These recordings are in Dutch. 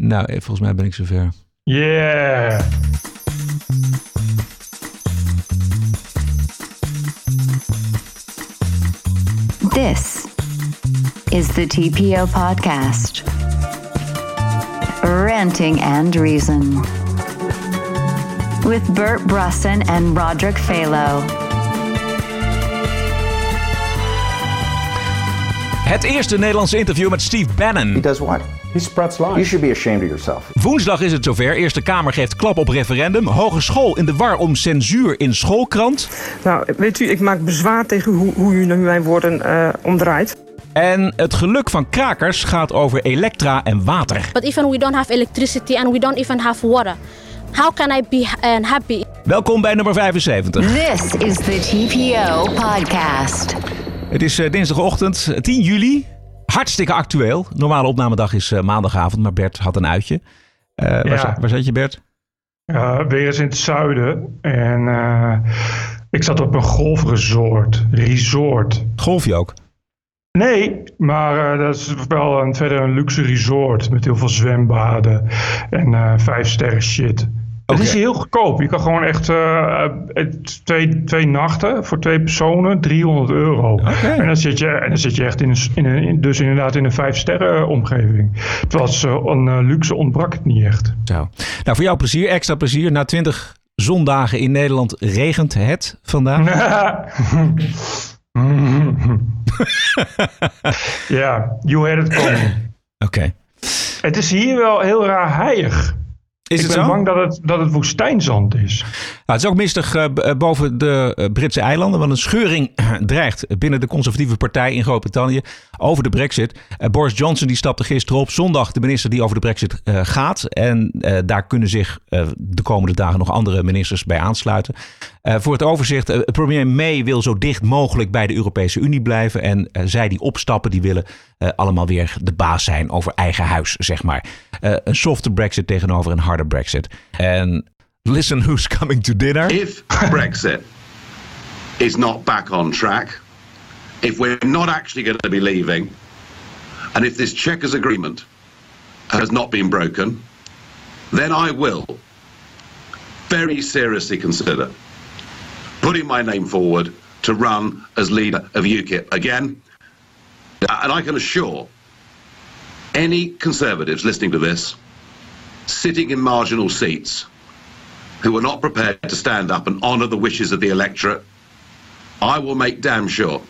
Nou, eh, volgens mij ben ik zover. Yeah! This is the TPO Podcast. Ranting and Reason. With Bert Brusson and Roderick Phalo. Het eerste Nederlandse interview met Steve Bannon. He does what? He spreads lies. You should be ashamed of yourself. Woensdag is het zover. Eerste Kamer geeft klap op referendum. Hogeschool in de war om censuur in schoolkrant. Nou, weet u, ik maak bezwaar tegen hoe, hoe u nu mijn woorden eh, omdraait. En het geluk van krakers gaat over elektra en water. But even we don't have electricity and we don't even have water, how can I be happy? Welkom bij nummer 75. This is the TPO Podcast. Het is eh, dinsdagochtend 10 juli. Hartstikke actueel. Normale opnamedag is eh, maandagavond, maar Bert had een uitje. Eh, waar, Ja. waar zat je, Bert? Ja, weer eens in het zuiden. En eh, ik zat op een golfresort. Resort. Golf je ook? Nee, maar dat is wel een, verder een luxe resort. Met heel veel zwembaden. En vijf sterren shit. Het Oké. is heel goedkoop. Je kan gewoon echt eh, het- twee, twee nachten voor twee personen 300 euro. En, dan zit je, en dan zit je echt in een, s- in een, in- dus inderdaad in een vijf sterren omgeving. Het was eh, een eh, luxe ontbrak het niet echt. Zo. Nou, voor jou plezier, extra plezier. Na 20 zondagen in Nederland regent het vandaag. Ja, you had it coming. Oké. Het is hier wel heel raar heilig. Is ik het ben zo? bang dat het, dat het woestijnzand is. Nou, het is ook mistig eh, eh, boven de eh, Britse eilanden, want een scheuring dreigt binnen de conservatieve partij in Groot-Brittannië over de brexit. Boris Johnson die stapte gisteren op, zondag de minister die over de brexit gaat. En daar kunnen zich de komende dagen nog andere ministers bij aansluiten. Eh, voor het overzicht, eh, premier May wil zo dicht mogelijk bij de Europese Unie blijven. En eh, zij die opstappen, die willen allemaal weer de baas zijn over eigen huis, zeg maar. Een softe brexit tegenover een harde brexit. En listen who's coming to dinner. if Brexit is not back on track, if we're not actually going to be leaving, and if this Chequers agreement has not been broken, then I will very seriously consider putting my name forward to run as leader of UKIP again. Uh, and I can assure any Conservatives listening to this, sitting in marginal seats, who are not prepared to stand up and honour the wishes of the electorate, I will make damn sure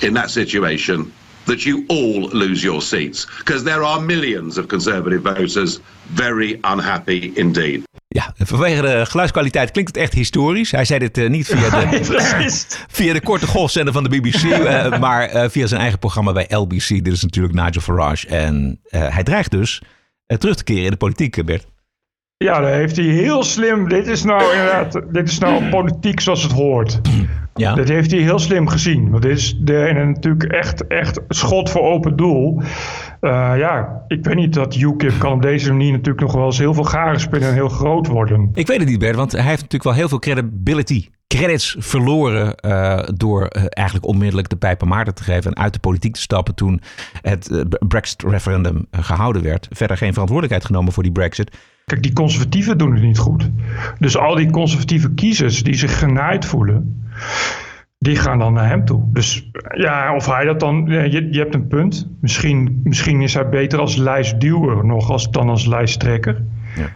in that situation that you all lose your seats because there are millions of Conservative voters very unhappy indeed. Ja, vanwege de geluidskwaliteit klinkt het echt historisch. Hij zei dit eh, niet via de, via de korte golfzender van de BBC, eh, maar eh, via zijn eigen programma bij LBC. Dit is natuurlijk Nigel Farage. En hij dreigt dus terug te keren in de politiek, Bert. Ja, dat heeft hij heel slim. Dit is nou inderdaad, dit is nou politiek zoals het hoort. Ja. Dit heeft hij heel slim gezien. Want dit is de, en natuurlijk echt, echt schot voor open doel. Eh, ja, ik weet niet dat UKIP kan op deze manier natuurlijk nog wel eens heel veel garen spinnen en heel groot worden. Ik weet het niet, Bert, want hij heeft natuurlijk wel heel veel credibility, credits verloren eh, door eh, eigenlijk onmiddellijk de pijpen Maarten te geven en uit de politiek te stappen toen het Brexit-referendum eh, gehouden werd. Verder geen verantwoordelijkheid genomen voor die Brexit. Kijk, die conservatieven doen het niet goed. Dus al die conservatieve kiezers die zich genaaid voelen, die gaan dan naar hem toe. Dus ja, of hij dat dan, ja, je, je hebt een punt. Misschien, misschien is hij beter als lijstduwer nog als, dan als lijsttrekker.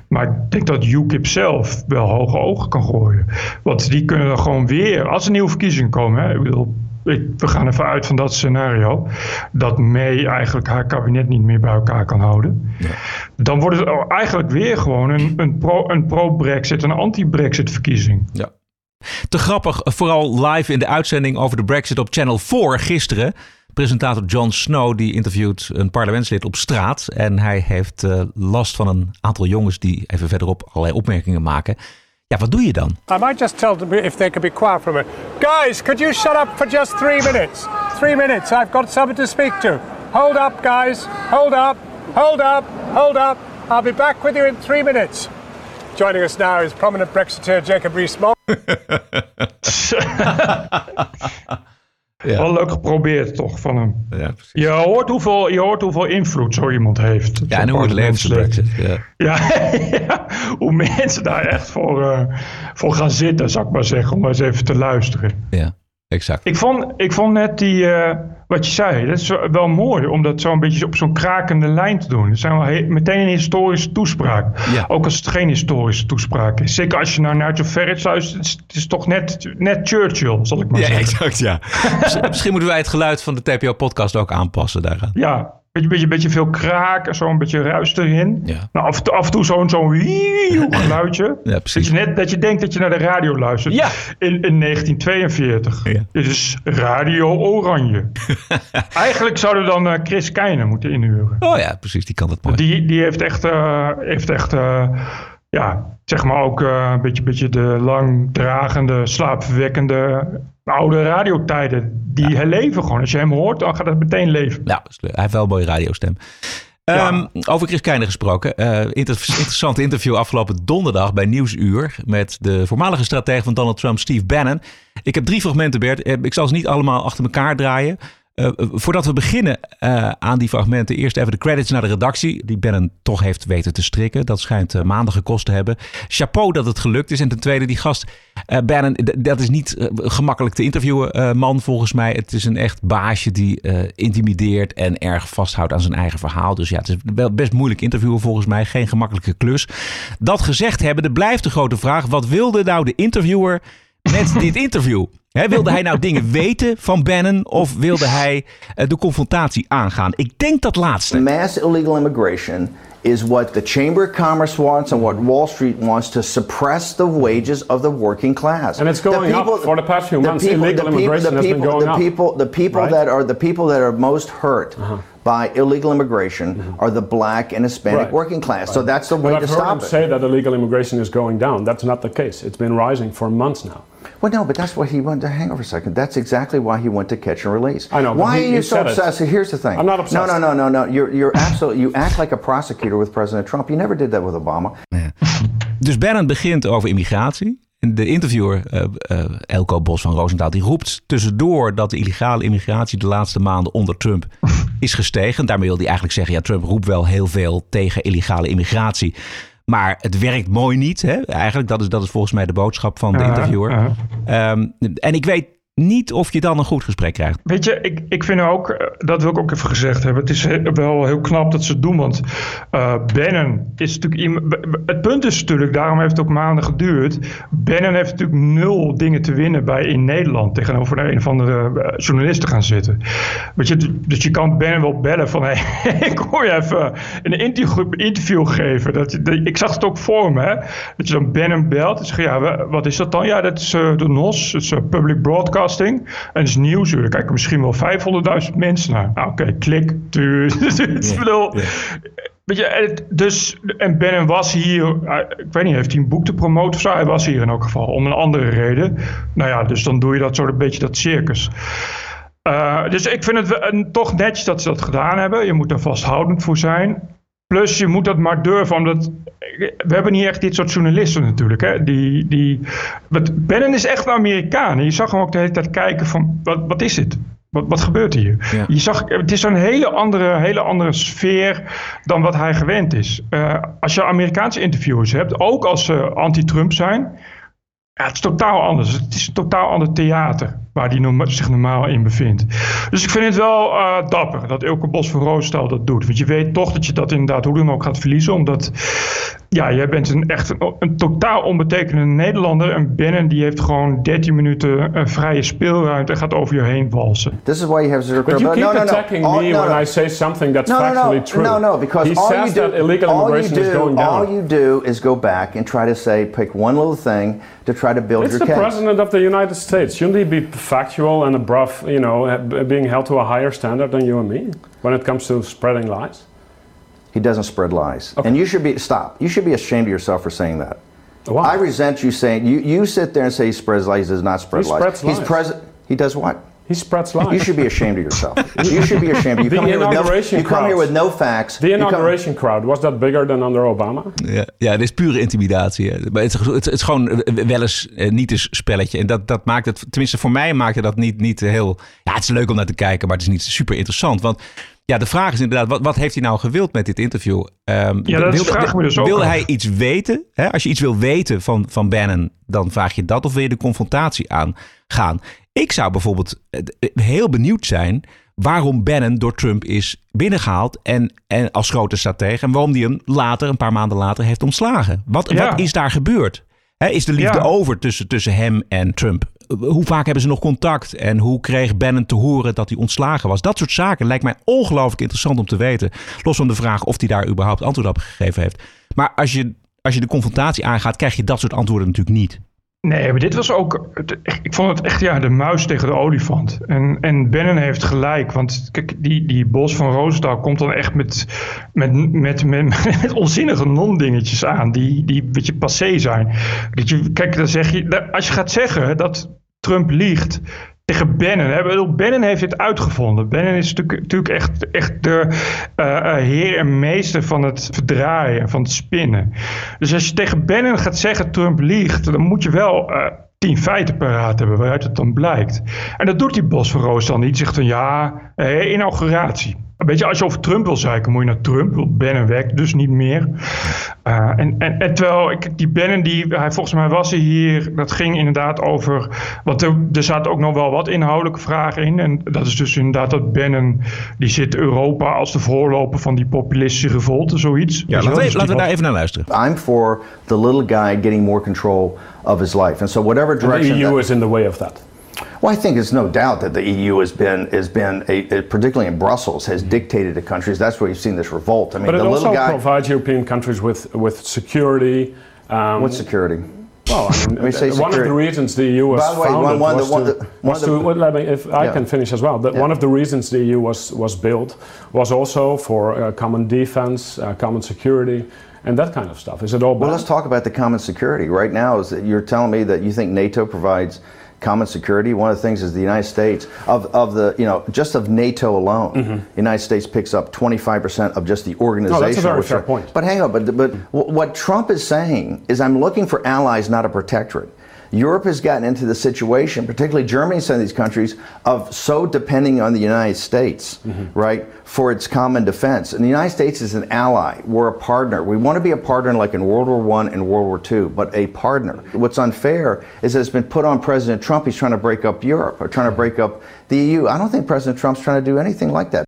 Maar ik denk dat UKIP zelf wel hoge ogen kan gooien. Want die kunnen dan gewoon weer, als er nieuwe verkiezingen komen, hè, ik bedoel, ik, we gaan even uit van dat scenario, dat May eigenlijk haar kabinet niet meer bij elkaar kan houden. Dan wordt het eigenlijk weer gewoon een, een pro- een pro-Brexit, een anti-Brexit verkiezing. Ja. Te grappig, vooral live in de uitzending over de Brexit op Channel 4 gisteren. Presentator Jon Snow die interviewt een parlementslid op straat. En hij heeft eh, last van een aantal jongens die even verderop allerlei opmerkingen maken. Ja, wat doe je dan? I might just tell them if they could be quiet for a minute. Guys, could you shut up for just three minutes? Three minutes. I've got someone to speak to. Hold up, guys. Hold up. Hold up. Hold up. I'll be back with you in three minutes. Joining us now is prominent Brexiteer Jacob Rees-Mogg. Ja. Wel leuk geprobeerd toch van hem. Ja, precies. Je hoort, hoeveel, je hoort hoeveel invloed zo iemand heeft. Ja, en hoe het leeft. Brexit. Ja, ja, hoe mensen daar echt voor, eh, voor gaan zitten, zou ik maar zeggen, om eens even te luisteren. ja, exact. Ik vond, ik vond net die, eh, wat je zei, dat is wel- mooi om dat zo een beetje op zo'n krakende lijn te doen. Dat zijn wel meteen een historische toespraak. Ja. Ook als het geen historische toespraak is. Zeker als je naar Nigel Farage luistert, het is, het is toch net, net Churchill, zal ik maar Ja, zeggen. exact, ja. Misschien- Misschien moeten wij het geluid van de TPO-podcast ook aanpassen daaraan. Ja, beetje, beetje, beetje veel kraak en zo, een beetje ruis erin. Ja. Nou, af, en toe- af en toe zo'n zo'n geluidje. Ja, precies. Dat je, net, dat je denkt dat je naar de radio luistert. Ja. In, in 1942. Ja. Dit is Radio Oranje. Eigenlijk zouden we dan eh, Chris Keijnen moeten inhuren. Oh ja, precies, die kan dat mooi. Die, die heeft echt, eh, heeft echt eh, ja, zeg maar ook een beetje, beetje de langdragende, slaapverwekkende oude radiotijden. Die herleven gewoon. Als je hem hoort, dan gaat het meteen leven. Nou, leuk. hij heeft wel een mooie radiostem. Ehm, over Chris Keijner gesproken. Inter- interessant interview afgelopen donderdag bij Nieuwsuur. Met de voormalige stratege van Donald Trump, Steve Bannon. Ik heb drie fragmenten, Bert. Eh, Ik zal ze niet allemaal achter elkaar draaien. Eh, eh, voordat we beginnen eh, aan die fragmenten, eerst even de credits naar de redactie. Die Bannon toch heeft weten te strikken. Dat schijnt eh, maanden gekost te hebben. Chapeau dat het gelukt is. En ten tweede, die gast d- dat is niet gemakkelijk te interviewen, man, volgens mij. Het is een echt baasje die intimideert en erg vasthoudt aan zijn eigen verhaal. Dus ja, het is best moeilijk interviewen volgens mij. Geen gemakkelijke klus. Dat gezegd hebben, er blijft de grote vraag. Wat wilde nou de interviewer met dit interview? Hè, wilde hij nou dingen weten van Bannon of wilde hij eh, de confrontatie aangaan? Ik denk dat laatste. Mass illegal immigration is what the Chamber of Commerce wants and what Wall Street wants to suppress the wages of the working class. And it's going up. For the past few months, illegal immigration has been going the up. People, the people Right? Uh-huh. that are the people that are most hurt by illegal immigration are the black and Hispanic Right. working class. So that's the way But way I've to heard him it. say that illegal immigration is going down. That's not the case. It's been rising for months now. Well, no, but that's what he went to. Hang over a second. That's exactly why he went to catch and release. I know, Why he- are you so said it. obsessed? Here's the thing. I'm not obsessed. No, no, no, no, no. You're you're absolutely. You act like a prosecutor with President Trump. You never did that with Obama. Dus Bannon begint over immigratie. En de interviewer, eh, eh, Elko Bos van Roosendaal, die roept tussendoor dat de illegale immigratie de laatste maanden onder Trump is gestegen. Daarmee wil hij eigenlijk zeggen, ja, Trump roept wel heel veel tegen illegale immigratie. Maar het werkt mooi niet. Hè? Eigenlijk, dat is, dat is volgens mij de boodschap van de interviewer. Ehm, en ik weet niet of je dan een goed gesprek krijgt. Weet je, ik, ik vind ook, eh, dat wil ik ook even gezegd hebben. Het is wel heel knap dat ze het doen. Want eh Bannon is natuurlijk. Het punt is natuurlijk, daarom heeft het ook maanden geduurd. Bannon heeft natuurlijk nul dingen te winnen bij in Nederland. Tegenover een of andere eh, journalisten gaan zitten. Weet je, dus je kan Bannon wel bellen van. Hey, ik hoor je even een interview, interview geven. Dat, ik zag het ook voor me. Hè? Dat je dan Bannon belt. En zegt, ja, wa- wat is dat dan? Ja, dat is de NOS. Dat is eh, Public En dat is nieuws. Daar kijken misschien wel 500.000 mensen naar. Nou, oké, klik. Tuur. Weet je, en het- dus, en Bannon was hier, eh, ik weet niet, heeft hij een boek te promoten of zo? Hij was hier in elk geval, om een andere reden. Nou ja, dus dan doe je dat soort een beetje dat circus. Eh, dus ik vind het wel- en toch netjes dat ze dat gedaan hebben. Je moet er vasthoudend voor zijn. Plus je moet dat maar durven, omdat we hebben niet echt dit soort journalisten natuurlijk. Hè? Die, die, wat- Bannon is echt een Amerikaan. En je zag hem ook de hele tijd kijken van, wat, wat is dit? Wat, wat gebeurt hier? Ja. Je zag, het is een hele andere, hele andere sfeer dan wat hij gewend is. Eh, als je Amerikaanse interviewers hebt, ook als ze anti-Trump zijn, ja, het is totaal anders. Het is een totaal ander theater waar hij norma- zich normaal in bevindt. Dus ik vind het wel eh, dapper dat Elke Bos van Roostal dat doet. Want je weet toch dat je dat inderdaad hoe dan ook gaat verliezen. Omdat, ja, jij bent een, echt een, een totaal onbetekenende Nederlander. En Bannon die heeft gewoon 13 minuten eh, vrije speelruimte en gaat over je heen walsen. This is why you have zero But you keep no, no, no. attacking All- me no, when no. I say something that's No, no, factually no, true. no, no, because he all says you do, that illegal all is do, going down. all you do is go back and try to say, pick one little thing to try to build It's your the case. president of the United States. Shouldn't he be factual and above, you know, uh, being held to a higher standard than you and me when it comes to spreading lies? He doesn't spread lies, Okay. and you should be stop. You should be ashamed of yourself for saying that. Why? I resent you saying you. You sit there and say he spreads lies. He does not spread He lies. spreads He's lies. president. He does what? He spreads lies. You should be ashamed of yourself. you should be ashamed. You The come, here with, no, you come here with no facts. The come- inauguration crowd, was that bigger than under Obama? Ja, ja, dit is pure intimidatie. hè. Maar het, is- het, het is gewoon eh, wel eens eh, niet eens spelletje. En dat, dat maakt het, tenminste voor mij maakte dat niet, niet heel... Ja, het is leuk om naar te kijken, maar het is niet super interessant. Want ja, de vraag is inderdaad, wat, wat heeft hij nou gewild met dit interview? Ehm, Ja, dat wilde, vraag ik me dus ook wilde af. hij iets weten? Hè? Als je iets wil weten van, van Bannon, dan vraag je dat. Of wil je de confrontatie aangaan? Ik zou bijvoorbeeld eh, heel benieuwd zijn waarom Bannon door Trump is binnengehaald en, en als grote stratege. En waarom die hem later, een paar maanden later, heeft ontslagen. Wat, Ja. wat is daar gebeurd? Is de liefde Ja. over tussen, tussen hem en Trump? Hoe vaak hebben ze nog contact? En hoe kreeg Bannon te horen dat hij ontslagen was? Dat soort zaken lijkt mij ongelooflijk interessant om te weten. Los van de vraag of hij daar überhaupt antwoord op gegeven heeft. Maar als je, als je de confrontatie aangaat, krijg je dat soort antwoorden natuurlijk niet. Nee, maar dit was ook. Ik vond het echt ja, de muis tegen de olifant. En, en Bannon heeft gelijk. Want kijk, die, die Bos van Roosendaal komt dan echt met, met, met, met, onzinnige non-dingetjes aan. Die, die een beetje passé zijn. Dat je, kijk, dan zeg je. Als je gaat zeggen dat Trump liegt. Tegen Bannon. Bannon heeft dit uitgevonden. Bannon is natuurlijk, echt, echt de eh, heer en meester van het verdraaien, van het spinnen. Dus als je tegen Bannon gaat zeggen Trump liegt, dan moet je wel eh, tien feiten paraat hebben waaruit het dan blijkt. En dat doet die Bos van Roos dan niet. Zegt dan ja, inauguratie. Weet je, als je over Trump wil zeiken, moet je naar Trump. Bannon werkt dus niet meer. Uh, en, en, en terwijl, ik, die Bannon, die, hij, volgens mij was hij hier, dat ging inderdaad over, want er, er zaten ook nog wel wat inhoudelijke vragen in. En dat is dus inderdaad dat Bannon, die zit Europa als de voorloper van die populistische revolte, zoiets. Ja, laten, we, laten we daar even naar luisteren. I'm for the little guy getting more control of his life. And so whatever And the direction... EU that- is in the way of that. Well, I think it's no doubt that the EU has been, has been a, a- particularly in Brussels, has dictated to countries. That's where you've seen this revolt. I mean, But it the also little guy. provides European countries with, with security. Um, What security? Well, I mean, When you say one of the reasons the EU was By the way, founded one was the- to, of the- one was the- to well, let me, if I Yeah. can finish as well, that Yeah. one of the reasons the EU was, was built was also for uh, common defense, uh, common security, and that kind of stuff. Is it all Well, bad? let's talk about the common security. Right now, is that you're telling me that you think NATO provides common security. One of the things is the United States of, of the you know just of NATO alone, the United States picks up 25 percent of just the organization. That's a very fair point. But hang on, but but wh- what Trump is saying is, I'm looking for allies, not a protectorate. Europe has gotten into the situation, particularly Germany some of these countries, of so depending on the United States, mm-hmm. right, for its common defense. And the United States is an ally. We're a partner. We want to be a partner like in World War One and World War II, but a partner. What's unfair is that it's been put on President Trump. He's trying to break up Europe or trying to break up the EU. I don't think President Trump's trying to do anything like that.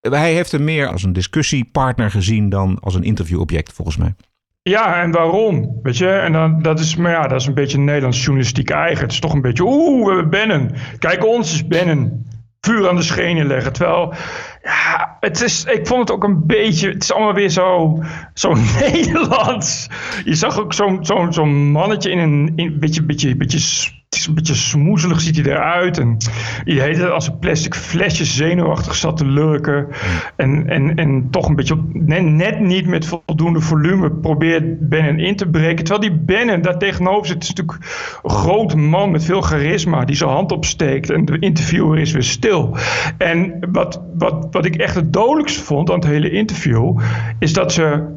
Hij heeft hem meer als een discussiepartner gezien dan als een interviewobject, volgens mij. Ja, en waarom? Weet je, en dan, dat is, maar ja, dat is een beetje Nederlands journalistiek eigen. Het is toch een beetje, oeh, we hebben Bannon. Kijk, ons is Bannon. Vuur aan de schenen leggen. Terwijl, ja, het is, ik vond het ook een beetje, het is allemaal weer zo, zo Nederlands. Je zag ook zo'n zo'n zo'n mannetje in een, in, beetje, beetje, beetje, is een beetje smoezelig ziet hij eruit. En die heet het als een plastic flesje zenuwachtig zat te lurken. En, en, en toch een beetje op, net, net niet met voldoende volume probeert Bannon in te breken. Terwijl die Bannon daar tegenover zit, is natuurlijk een grote man met veel charisma die zijn hand opsteekt. En de interviewer is weer stil. En wat, wat, wat ik echt het dodelijkste vond aan het hele interview, is dat ze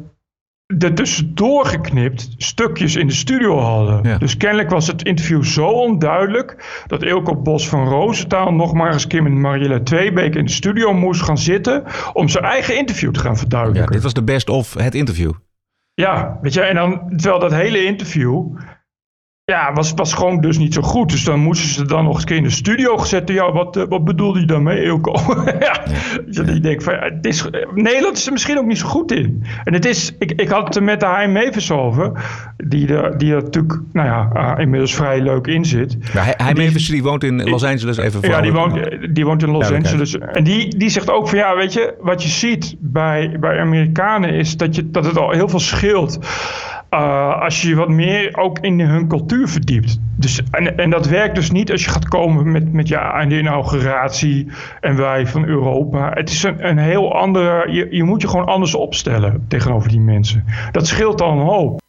er tussendoor geknipt stukjes in de studio hadden. Ja. Dus kennelijk was het interview zo onduidelijk dat Eelco Bos van Roosentaal nog maar eens een keer met Marielle Tweebeek in de studio moest gaan zitten om zijn eigen interview te gaan Ja, verduidelijken. dit was de best of het interview. Ja, weet je, en dan, terwijl dat hele interview, ja, was, was gewoon dus niet zo goed. Dus dan moesten ze dan nog eens in de studio zetten. Ja, wat, eh, wat bedoelde je daarmee, Eelco? ja, Dus dat je denkt van, ja, het is, Nederland is er misschien ook niet zo goed in. En het is, ik, ik had het er met de Hein Mevers over, die er, die er natuurlijk, nou ja, eh, inmiddels vrij leuk in zit. Ja, hij, hij Mavis, die woont in Los Angeles, even voor Ja, die woont, die woont in Los. Angeles. En die, die zegt ook van ja, weet je, wat je ziet bij, bij Amerikanen is dat, je, dat het al heel veel scheelt. Eh, als je wat meer ook in hun cultuur verdiept. Dus, en, en dat werkt dus niet als je gaat komen met, met ja, de inauguratie en wij van Europa. Het is een, een heel andere. Je, je moet je gewoon anders opstellen tegenover die mensen. Dat scheelt al een hoop.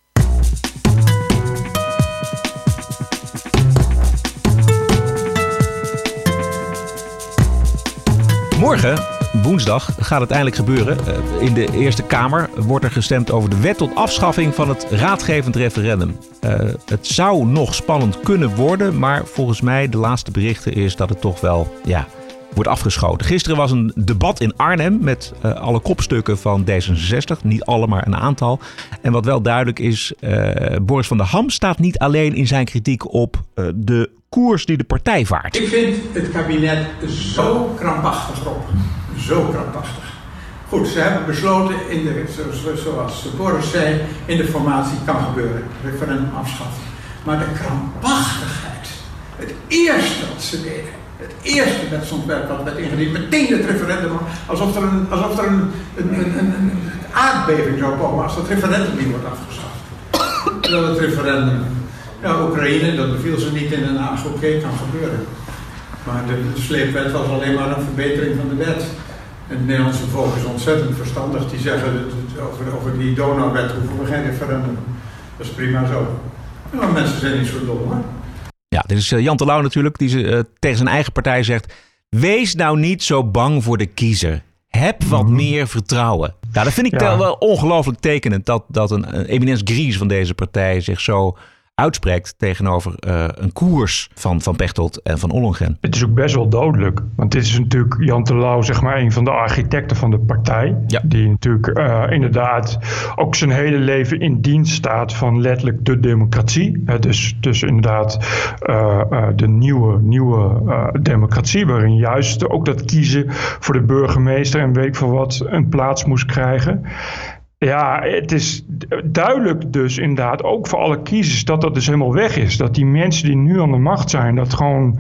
Morgen, woensdag, gaat het eindelijk gebeuren. Uh, in de Eerste Kamer wordt er gestemd over de wet tot afschaffing van het raadgevend referendum. Uh, het zou nog spannend kunnen worden, maar volgens mij de laatste berichten is dat het toch wel ja, wordt afgeschoten. Gisteren was een debat in Arnhem met uh, alle kopstukken van D66. Niet alle, maar een aantal. En wat wel duidelijk is, Boris van der Ham staat niet alleen in zijn kritiek op de koers die de partij vaart. Ik vind het kabinet zo krampachtig op. Zo krampachtig. Goed, ze hebben besloten, in de, zoals Boris zei, in de formatie kan gebeuren. Referendum afschaffen. Maar de krampachtigheid, het eerste wat ze deden, het eerste wetsontwerp dat werd ingediend, meteen het referendum, alsof er een, alsof er een, een, een, een aardbeving zou komen als het referendum niet wordt afgeschaft. Terwijl het referendum ja, Oekraïne, dat beviel ze niet in een Haag. Oké, kan gebeuren. Maar de sleepwet was alleen maar een verbetering van de wet. En het Nederlandse volk is ontzettend verstandig. Die zeggen dat, over, over die Donauwet hoeven we geen referendum. Dat is prima zo. maar mensen zijn niet zo dom hoor. Ja, dit is uh, Jan Terlouw natuurlijk, die uh, tegen zijn eigen partij zegt... Wees nou niet zo bang voor de kiezer. Heb wat mm. meer vertrouwen. Ja, dat vind ik ja. wel ongelooflijk tekenend dat, dat een, een eminence gries van deze partij zich zo uitspreekt tegenover uh, een koers van Van Pechtold en van Ollongren. Het is ook best wel dodelijk. Want dit is natuurlijk Jan Terlouw, zeg maar, een van de architecten van de partij. Ja. Die natuurlijk uh, inderdaad ook zijn hele leven in dienst staat van letterlijk de democratie. Uh, dus, dus inderdaad de nieuwe, nieuwe democratie, waarin juist ook dat kiezen voor de burgemeester en weet ik veel wat een plaats moest krijgen. Ja, het is duidelijk dus inderdaad, ook voor alle kiezers, dat dat dus helemaal weg is. Dat die mensen die nu aan de macht zijn, dat gewoon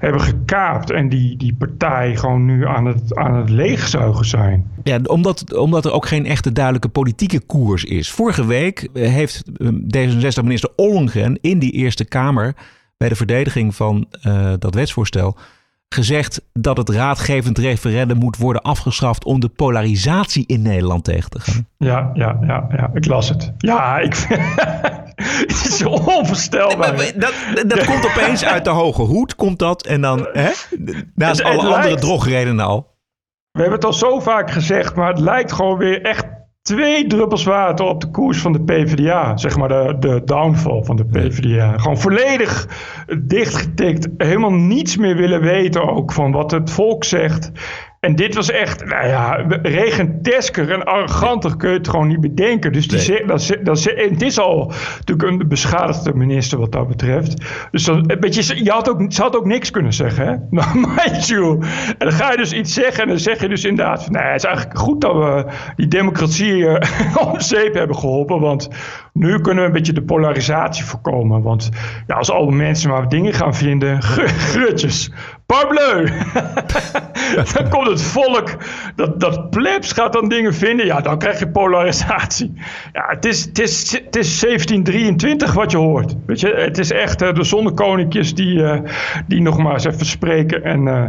hebben gekaapt en die, die partij gewoon nu aan het, aan het leegzuigen zijn. Ja, omdat, omdat er ook geen echte duidelijke politieke koers is. Vorige week heeft D66-minister Ollongren in die Eerste Kamer bij de verdediging van uh, dat wetsvoorstel gezegd dat het raadgevend referendum moet worden afgeschaft om de polarisatie in Nederland tegen te gaan. Ja, ja, ja, ja. ik las het. Ja, ik het is onvoorstelbaar. Dat, dat komt opeens uit de hoge hoed, komt dat. En dan, hè? naast alle andere drogredenen al. We hebben het al zo vaak gezegd, maar het lijkt gewoon weer echt twee druppels water op de koers van de PvdA. Zeg maar de, de downfall van de PvdA. Gewoon volledig dichtgetikt. Helemaal niets meer willen weten ook van wat het volk zegt. En dit was echt, nou ja, regentesker en arroganter kun je het gewoon niet bedenken. Dus die nee. dat, dat, het is al natuurlijk een beschadigde minister wat dat betreft. Dus dan, beetje, je had ook, ze had ook niks kunnen zeggen, hè? Mind you. En dan ga je dus iets zeggen en dan zeg je dus inderdaad... Nee, het is eigenlijk goed dat we die democratie uh, om zeep hebben geholpen. Want nu kunnen we een beetje de polarisatie voorkomen. Want ja, als alle mensen maar dingen gaan vinden, grutjes, parbleu. dan komt het volk, dat, dat plebs gaat dan dingen vinden. Ja, dan krijg je polarisatie. Ja, het is, het is, het is 1723 wat je hoort. Weet je, het is echt uh, de zonnekoninkjes die, uh, die nog maar even spreken. En uh,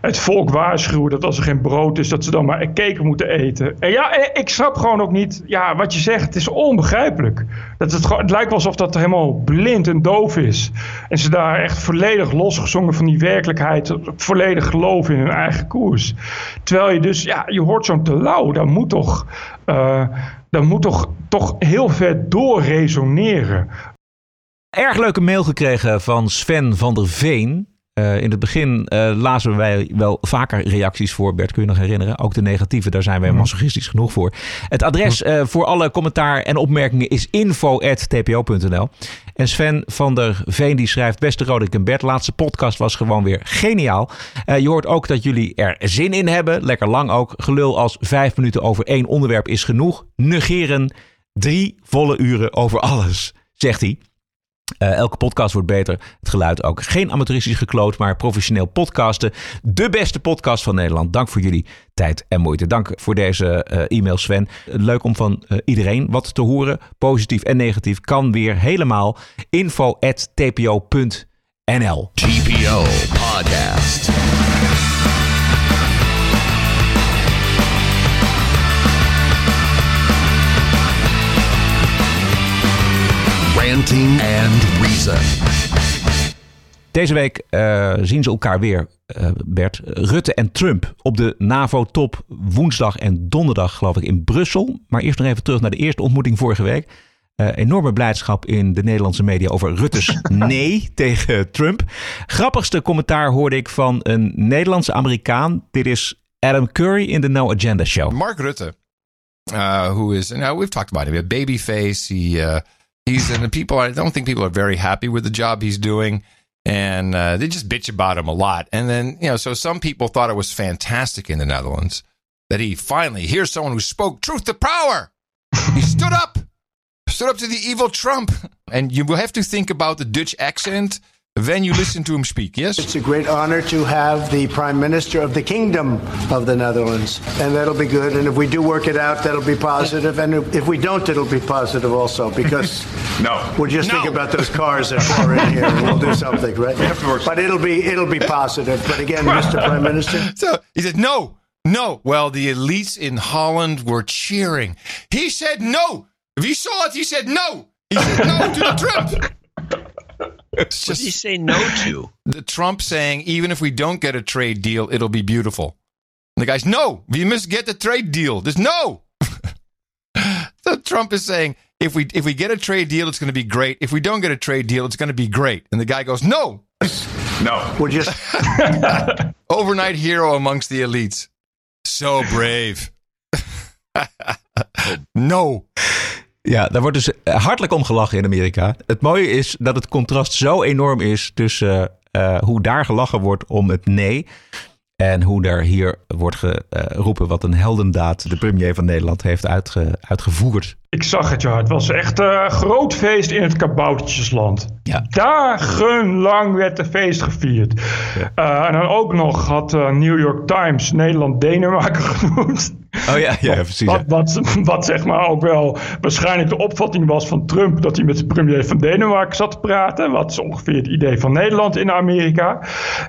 het volk waarschuwen dat als er geen brood is, dat ze dan maar een moeten eten. En ja, ik snap gewoon ook niet, ja, wat je zegt, het is onbegrijpelijk. Dat het, het lijkt wel alsof dat helemaal blind en doof is. En ze daar echt volledig losgezongen van die werkelijkheid, volledig geloven in hun eigen koers. Terwijl je dus, ja, je hoort zo'n te lauw, dat moet toch, uh, moet toch, toch heel ver door resoneren. Erg leuke mail gekregen van Sven van der Veen. Uh, in het begin uh, lazen wij wel vaker reacties voor. Bert, kun je nog herinneren? Ook de negatieve, daar zijn wij masochistisch genoeg voor. Het adres uh, voor alle commentaar en opmerkingen is info.tpo.nl. En Sven van der Veen die schrijft... Beste Roderick en Bert, laatste podcast was gewoon weer geniaal. je hoort ook dat jullie er zin in hebben. Lekker lang ook. Gelul als vijf minuten over één onderwerp is genoeg. Negeren drie volle uren over alles, zegt hij. Uh, elke podcast wordt beter. Het geluid ook. Geen amateuristisch gekloot, maar professioneel podcasten. De beste podcast van Nederland. Dank voor jullie tijd en moeite. Dank voor deze uh, e-mail, Sven. Leuk om van uh, iedereen wat te horen. Positief en negatief kan weer helemaal. info.tpo.nl TPO Podcast. And Reason. Deze week uh, zien ze elkaar weer, uh, Bert. Rutte en Trump op de NAVO-top woensdag en donderdag, geloof ik, in Brussel. Maar eerst nog even terug naar de eerste ontmoeting vorige week. Uh, enorme blijdschap in de Nederlandse media over Rutte's nee tegen Trump. Grappigste commentaar hoorde ik van een Nederlandse Amerikaan. Dit is Adam Curry in de No Agenda Show. Mark Rutte, uh, who is, now we've talked about him, a babyface. He, uh, he's, and the people, I don't think people are very happy with the job he's doing. And uh, they just bitch about him a lot. And then, you know, so some people thought it was fantastic in the Netherlands that he finally, here's someone who spoke truth to power. he stood up stood up to the evil Trump. And you will have to think about the Dutch accent when you listen to him speak, yes? It's a great honor to have the Prime Minister of the Kingdom of the Netherlands. And that'll be good. And if we do work it out, that'll be positive. And if we don't, it'll be positive also because no. we'll just no. think about those cars that are in here and we'll do something, right? But it'll be it'll be positive. But again, Mr. Prime Minister. So he said, no, no. Well, the elites in Holland were cheering. He said no. If you saw it, he said no. He said no to the Trump. It's just, what did he say no to? The Trump saying, even if we don't get a trade deal, it'll be beautiful. And the guy's, no, we must get the trade deal. There's no. so Trump is saying, if we if we get a trade deal, it's going to be great. If we don't get a trade deal, it's going to be great. And the guy goes, no. No. We're just overnight hero amongst the elites. So brave. no. Ja, daar wordt dus hartelijk om gelachen in Amerika. Het mooie is dat het contrast zo enorm is tussen uh, hoe daar gelachen wordt om het nee. En hoe daar hier wordt geroepen wat een heldendaad de premier van Nederland heeft uitge, uitgevoerd. Ik zag het, ja. Het was echt een groot feest in het kaboutertjesland. Ja. Dagenlang werd er feest gevierd. Ja. Uh, en dan ook nog had uh, New York Times Nederland Denemarken genoemd. Oh ja, ja precies. Wat, wat, wat, zeg maar ook wel waarschijnlijk de opvatting was van Trump... dat hij met de premier van Denemarken zat te praten. Wat is ongeveer het idee van Nederland in Amerika.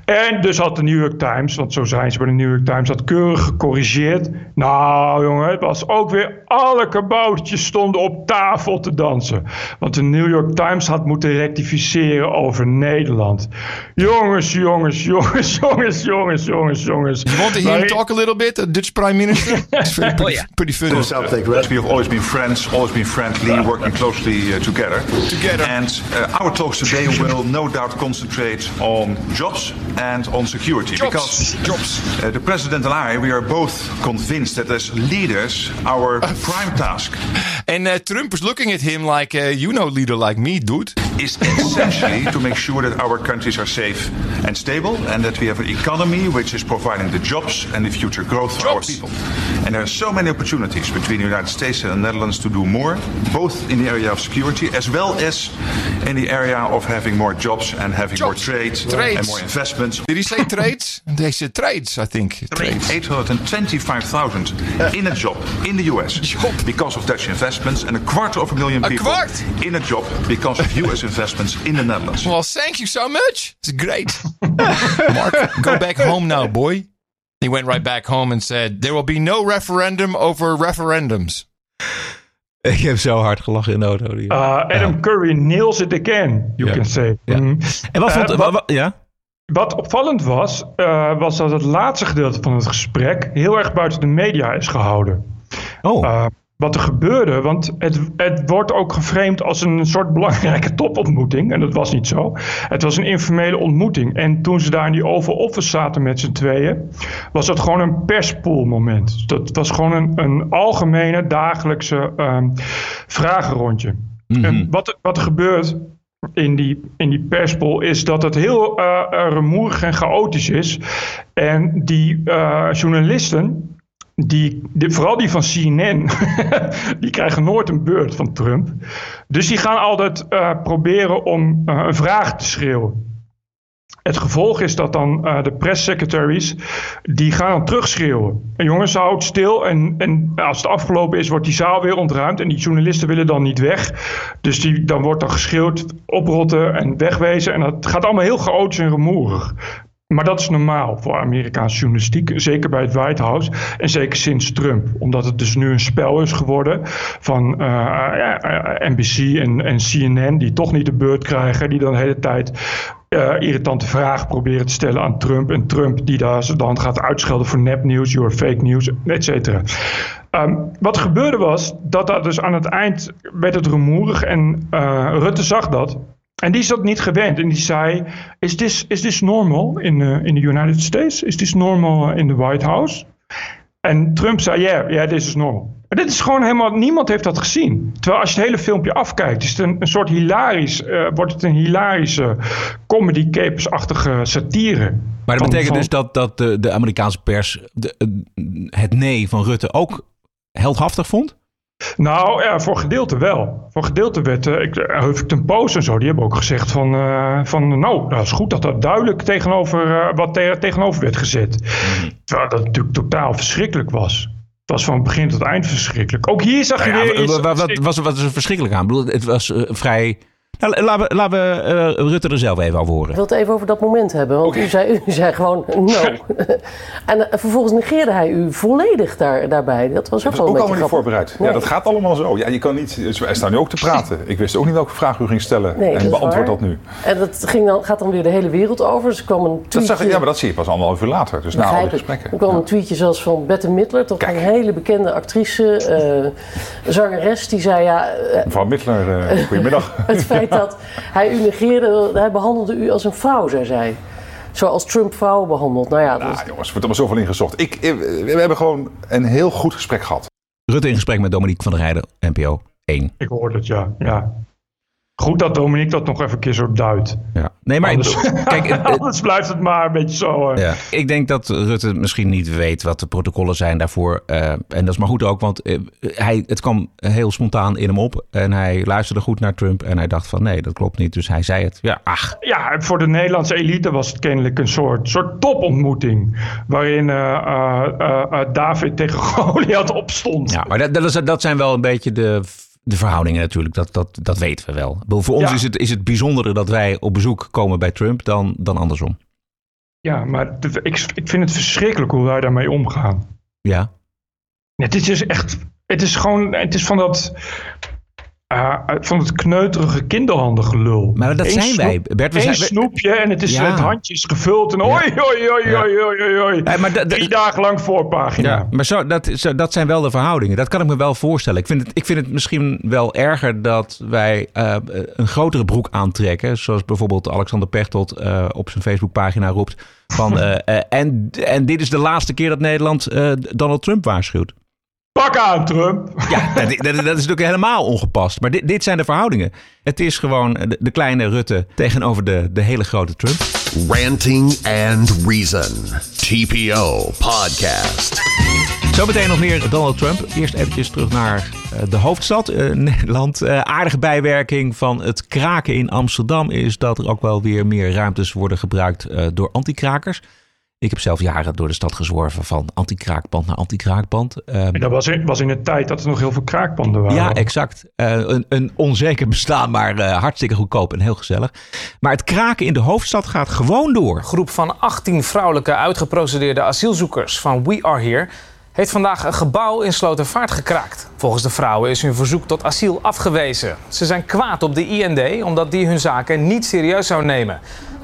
En dus had de New York Times, want zo zijn ze bij de New York Times... dat keurig gecorrigeerd. Nou jongen, het was ook weer alle kaboutertjes stonden op tafel te dansen. Want de New York Times had moeten rectificeren over Nederland. Jongens, jongens, jongens, jongens, jongens, jongens, jongens. You want to hear him talk a little bit, the Dutch Prime Minister? It's pretty, pretty, oh, yeah. pretty funny. do something, We have always been friends, always been friendly, working closely uh, together. Together. And uh, our talks today will no doubt concentrate on jobs and on security. Jobs. Because Jobs. Uh, the President and I, we are both convinced that as leaders, our prime task And uh, Trump is looking at him like, uh, you know, leader like me, dude. is essentially to make sure that our countries are safe and stable and that we have an economy which is providing the jobs and the future growth for our people. And there are so many opportunities between the United States and the Netherlands to do more, both in the area of security as well as in the area of having more jobs and having more trade Trades. and more investments. Did he say trades? They said trades, I think. Trades. 825,000 in a job in the US Job. because of Dutch investments and a quarter of a million A people kwart? in a job because of US investments in the Netherlands. Well, thank you so much. It's great. Mark, go back home now, boy. He went right back home and said, There will be no referendum over referendums. Ik heb zo hard gelachen in de auto. Die- Uh, Adam Curry nails it again, you Ja. can say. Ja. Mhm. En wat vond... Eh, wa- wat- wa- ja? Wat opvallend was, eh, was dat het laatste gedeelte van het gesprek heel erg buiten de media is gehouden. Oh, Uh, wat er gebeurde, want het, het wordt ook geframed als een soort belangrijke topontmoeting. En dat was niet zo. Het was een informele ontmoeting. En toen ze daar in die Oval Office zaten met z'n tweeën, was dat gewoon een perspoolmoment. Dat was gewoon een, een algemene dagelijkse ehm, vragenrondje. En wat, wat er gebeurt in die, in die perspool is dat het heel eh, rumoerig en chaotisch is. En die eh, journalisten, die, vooral die van CNN, die krijgen nooit een beurt van Trump. Dus die gaan altijd eh, proberen om eh, een vraag te schreeuwen. Het gevolg is dat dan eh, de presssecretaries, die gaan terugschreeuwen. En jongens, houd stil. En, en als het afgelopen is, wordt die zaal weer ontruimd. En die journalisten willen dan niet weg. Dus die, dan wordt dan geschreeuwd, oprotten en wegwezen. En dat gaat allemaal heel chaotisch en rumoerig. Maar dat is normaal voor Amerikaanse journalistiek, zeker bij het White House en zeker sinds Trump. Omdat het dus nu een spel is geworden van eh, eh, NBC en, en CNN die toch niet de beurt krijgen, die dan de hele tijd eh, irritante vragen proberen te stellen aan Trump. En Trump die daar dan gaat uitschelden voor nepnieuws, your fake news, et cetera. Ehm, wat gebeurde was dat dat dus aan het eind werd het rumoerig en eh, Rutte zag dat. En die is dat niet gewend. En die zei, is this, is this normal in, uh, in the United States? Is this normal in the White House? En Trump zei, ja, yeah, yeah, this is normal. Maar dit is gewoon helemaal, niemand heeft dat gezien. Terwijl als je het hele filmpje afkijkt, is het een, een soort hilarisch, uh, wordt het een hilarische comedy capers-achtige satire. Maar dat betekent dus dat, dat de, de Amerikaanse pers de, het nee van Rutte ook heldhaftig vond? Nou ja, voor gedeelte wel. Voor gedeelte werd, uh, ik, Huffington Post en zo, die hebben ook gezegd van, uh, van nou, dat is goed dat dat duidelijk tegenover, wat te, tegenover werd gezet. Mm. Terwijl dat natuurlijk totaal verschrikkelijk was. Het was van begin tot eind verschrikkelijk. Ook hier zag je nou ja, weer... Wat, wat, wat, wat is er verschrikkelijk aan? Ik bedoel, het was vrij nou, laten we, laten we uh, Rutte er zelf even over horen. Ik wil het even over dat moment hebben. Want okay. u, zei, u zei gewoon no. en uh, vervolgens negeerde hij u volledig daar, daarbij. Dat was ook wel ook een allemaal niet voorbereid. Nee. Ja, dat gaat allemaal zo. Ja, je kan niet... Wij staan nu ook te praten. Ik wist ook niet welke vraag u ging stellen. Nee, en beantwoord dat nu. En dat ging dan, gaat dan weer de hele wereld over. Dus er kwam een tweetje... Dat zag, ja, maar dat zie je pas anderhalf uur later. Dus na al die gesprekken. Er kwam ja. een tweetje zelfs van Bette Midler. Toch Kijk. een hele bekende actrice. Uh, zangeres. Die zei ja... Mevrouw Midler, goedemiddag. het feit dat hij u negeerde, hij behandelde u als een vrouw, zei zij. Zoals Trump vrouwen behandelt. Nou ja, nou, jongens, er wordt allemaal zoveel ingezocht. Ik, we hebben gewoon een heel goed gesprek gehad. Rutte in gesprek met Dominique van der Heijden, NPO 1. Ik hoorde het, ja. ja. Goed dat Dominique dat nog even een keer zo duidt. Ja. Nee, maar anders, kijk, anders blijft het maar een beetje zo. Uh. Ja. Ik denk dat Rutte misschien niet weet wat de protocollen zijn daarvoor. Uh, en dat is maar goed ook, want uh, hij, het kwam heel spontaan in hem op. En hij luisterde goed naar Trump. En hij dacht van nee, dat klopt niet. Dus hij zei het. Ja, ach. Ja, voor de Nederlandse elite was het kennelijk een soort, soort topontmoeting. Waarin eh, David tegen Goliath opstond. Ja, maar dat, dat, is, dat zijn wel een beetje de de verhoudingen natuurlijk, dat, dat, dat weten we wel. Voor ons ja. is, het, is het bijzondere dat wij op bezoek komen bij Trump dan, dan andersom. Ja, maar de, ik, ik vind het verschrikkelijk hoe wij daarmee omgaan. Ja. Het is dus echt, het is gewoon, het is van dat, uh, van het kneuterige kinderhanden gelul. Maar dat Eén zijn wij. Bert, we Eén zijn, snoepje en het, is, Ja. het handje is gevuld en oi, oi, oi, Ja. oi, oi, oi, maar Drie dagen lang voorpagina. Ja, maar zo, dat, zo, dat zijn wel de verhoudingen. Dat kan ik me wel voorstellen. Ik vind het, ik vind het misschien wel erger dat wij eh, een grotere broek aantrekken. Zoals bijvoorbeeld Alexander Pechtold eh, op zijn Facebookpagina roept. Van, eh, en, en dit is de laatste keer dat Nederland Donald Trump waarschuwt. Pak aan, Trump. Ja, dat, dat, dat is natuurlijk helemaal ongepast. Maar dit, dit zijn de verhoudingen. Het is gewoon de, de kleine Rutte tegenover de, de hele grote Trump. Ranting and Reason. TPO Podcast. Zometeen nog meer Donald Trump. Eerst eventjes terug naar eh, de hoofdstad, eh, Nederland. Eh, aardige bijwerking van het kraken in Amsterdam is dat er ook wel weer meer ruimtes worden gebruikt eh, door antikrakers. Ik heb zelf jaren door de stad gezworven van antikraakpand naar antikraakpand. Ehm, En dat was in, was in een tijd dat er nog heel veel kraakpanden waren. ja, exact. Eh, een, een onzeker bestaan, maar eh, hartstikke goedkoop en heel gezellig. Maar het kraken in de hoofdstad gaat gewoon door. groep van 18 vrouwelijke uitgeprocedeerde asielzoekers van We Are Here heeft vandaag een gebouw in Slotervaart gekraakt. Volgens de vrouwen is hun verzoek tot asiel afgewezen. Ze zijn kwaad op de IND omdat die hun zaken niet serieus zou nemen.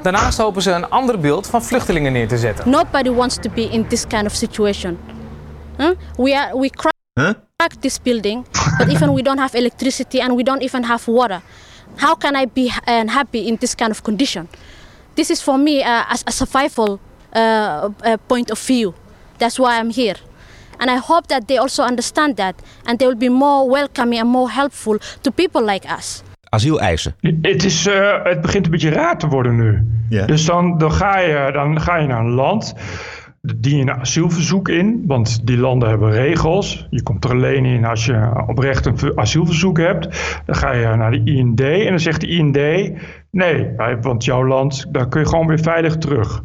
Daarnaast hopen ze een ander beeld van vluchtelingen neer te zetten. Nobody wants to be in this kind of situation. Huh? We are we crack, Huh? this building, but even we don't have electricity and we don't even have water. How can I be uh, happy in this kind of condition? This is for me uh, as a survival uh, uh, point of view. That's why I'm here. And I hope that they also understand that and they will be more welcoming and more helpful to people like us. Asieleisen. Het, is, eh, het begint een beetje raar te worden nu. Dus dan, dan, ga je, dan ga je naar een land, die een asielverzoek in, want die landen hebben regels. Je komt er alleen in als je oprecht een ver- asielverzoek hebt. Dan ga je naar de IND en dan zegt de IND, nee, want jouw land, daar kun je gewoon weer veilig terug.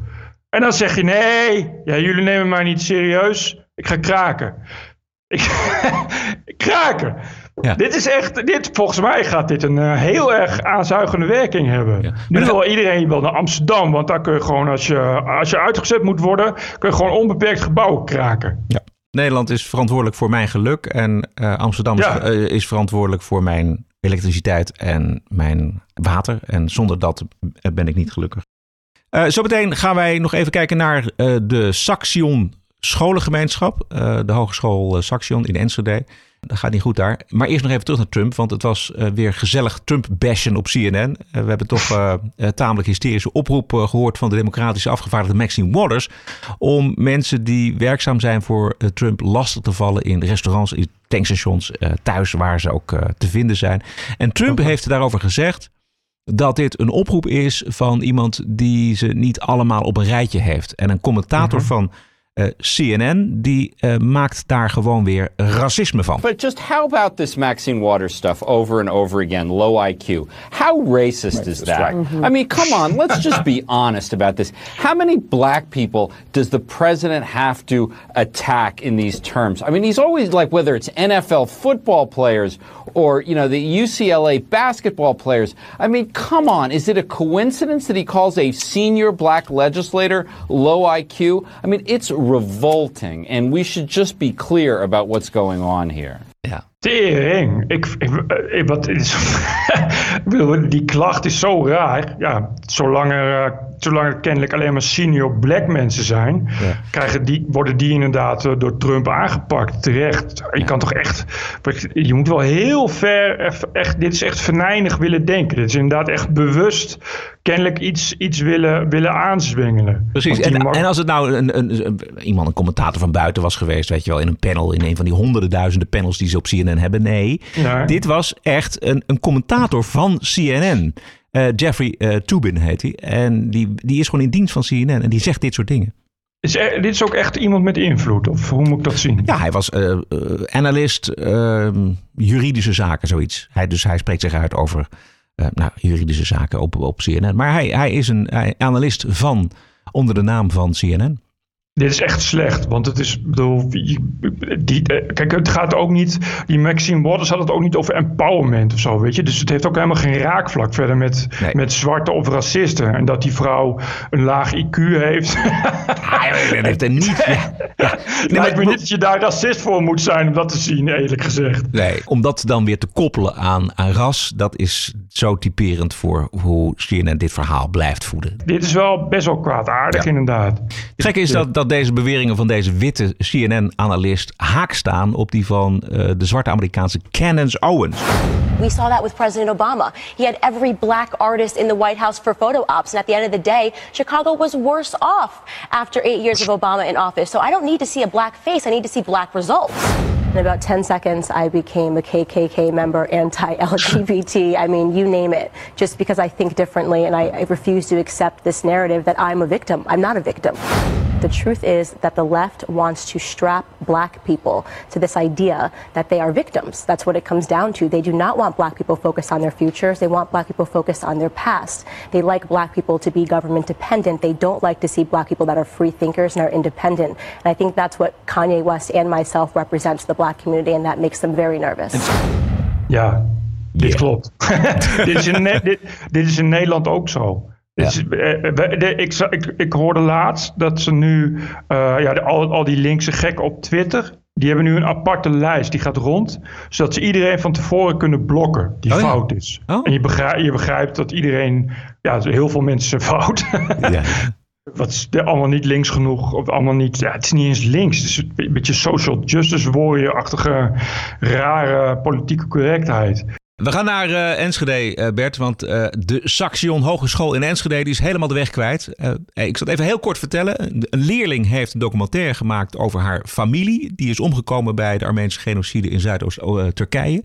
En dan zeg je, nee, ja, jullie nemen mij niet serieus, ik ga kraken. Ik, kraken. Dit is echt, dit, volgens mij gaat dit een eh, heel erg aanzuigende werking hebben. Nu wil iedereen wel naar Amsterdam, want daar kun je gewoon, als je, als je uitgezet moet worden, kun je gewoon onbeperkt gebouwen kraken. Ja. Nederland is verantwoordelijk voor mijn geluk en eh, Amsterdam Ja. is, eh, is verantwoordelijk voor mijn elektriciteit en mijn water. En zonder dat ben ik niet gelukkig. Zometeen gaan wij nog even kijken naar de Saxion scholengemeenschap. De Hogeschool Saxion in Enschede. Dat gaat niet goed daar. Maar eerst nog even terug naar Trump. Want het was uh, weer gezellig Trump-bashen op CNN. Uh, we hebben toch uh, tamelijk hysterische oproep gehoord van de democratische afgevaardigde Maxine Waters. Om mensen die werkzaam zijn voor Trump lastig te vallen in restaurants, in tankstations, thuis waar ze ook te vinden zijn. En Trump heeft daarover gezegd dat dit een oproep is van iemand die ze niet allemaal op een rijtje heeft. En een commentator mm -hmm. van CNN die uh, maakt daar gewoon weer racisme van. But just how about this Maxine Waters stuff over and over again, low IQ? How racist is that? Mm -hmm. I mean, come on, let's just be honest about this. How many black people does the president have to attack in these terms? I mean, he's always like whether it's NFL football players or, you know, the UCLA basketball players. I mean, come on, is it a coincidence that he calls a senior black legislator low IQ? I mean, it's revolting, and we should just be clear about what's going on here. Ja. Tering. Ik, ik, ik, wat is, die klacht is zo raar. Ja, zolang er, uh, zolang er kennelijk alleen maar senior black mensen zijn, ja. krijgen die, worden die inderdaad uh, door Trump aangepakt. Terecht. Je kan toch echt. Je moet wel heel ver. Echt, dit is echt venijnig willen denken. Dit is inderdaad echt bewust kennelijk iets, iets willen, willen aanzwengelen. Precies. En, en, als het nou een, een, een, iemand, een commentator van buiten was geweest, weet je wel, in een panel, in een van die honderden duizenden panels die ze op CNN hebben. Nee, dit was echt een, een commentator van CNN. Uh, Jeffrey uh, Toobin heet hij. En die, die is gewoon in dienst van CNN en die zegt dit soort dingen. Is er, dit is ook echt iemand met invloed, of hoe moet ik dat zien? Ja, hij was uh, analist juridische zaken, zoiets. Hij, dus hij spreekt zich uit over nou, juridische zaken op, op CNN. Maar hij, hij is een hij, analist van, onder de naam van CNN. Dit is echt slecht, want het is, bedoel, die, kijk, het gaat ook niet, die Maxine Waters had het ook niet over empowerment of zo, weet je. Dus het heeft ook helemaal geen raakvlak verder met, nee. met zwarte of racisten. En dat die vrouw een laag IQ heeft. Hij heeft er niet. Ja. Ja. Nee, Lijkt me niet dat je daar racist voor moet zijn om dat te zien, eerlijk gezegd. Nee, om dat dan weer te koppelen aan, aan ras, dat is zo typerend voor hoe CNN dit verhaal blijft voeden. Dit is wel best wel kwaadaardig, ja. inderdaad. Het gekke is dat, dat deze beweringen van deze witte CNN-analyst haak staan op die van uh, de zwarte Amerikaanse Candace Owens. We saw that with President Obama. He had every black artist in the White House for photo ops. And at the end of the day, Chicago was worse off after eight years of Obama in office. So I don't need to see a black face, I need to see black results. In about 10 seconds, I became a KKK member, anti LGBT. I mean, you name it, just because I think differently and I, I, refuse to accept this narrative that I'm a victim. I'm not a victim. The truth is that the left wants to strap black people to this idea that they are victims. That's what it comes down to. They do not want black people focused on their futures, they want black people focused on their past. They like black people to be government dependent. They don't like to see black people that are free thinkers and are independent. And I think that's what Kanye West and myself represents the black community, and that makes them very nervous. Ja, dit yeah. klopt. dit, is in, dit, dit is in Nederland ook zo. Dus, uh, ik, ik, ik, hoorde laatst dat ze nu, uh, ja, de, al, al die linkse gekken op Twitter, die hebben nu een aparte lijst. Die gaat rond, zodat ze iedereen van tevoren kunnen blokken die oh, fout is. Oh. En je begrijpt, je begrijpt dat iedereen, ja, heel veel mensen zijn fout. ja. Wat is allemaal niet links genoeg, of allemaal niet, ja, het is niet eens links. Het is een beetje social justice warrior-achtige, rare politieke correctheid. We gaan naar uh, Enschede, uh, Bert, want uh, de Saxion Hogeschool in Enschede die is helemaal de weg kwijt. ik zal het even heel kort vertellen. Een leerling heeft een documentaire gemaakt over haar familie. Die is omgekomen bij de Armeense genocide in Zuidoost-Turkije.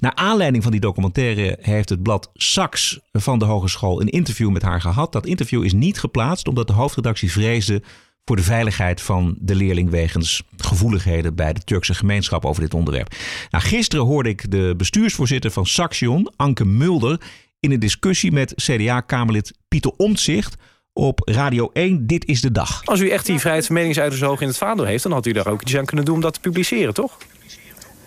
Naar aanleiding van die documentaire heeft het blad Sax van de hogeschool een interview met haar gehad. Dat interview is niet geplaatst omdat de hoofdredactie vreesde voor de veiligheid van de leerling wegens gevoeligheden bij de Turkse gemeenschap over dit onderwerp. Nou, gisteren hoorde ik de bestuursvoorzitter van Saxion, Anke Mulder, in een discussie met CDA-Kamerlid Pieter Omtzigt op Radio 1 Dit is de Dag. Als u echt die vrijheid van meningsuiting hoog in het vaandel heeft... dan had u daar ook iets aan kunnen doen om dat te publiceren, toch?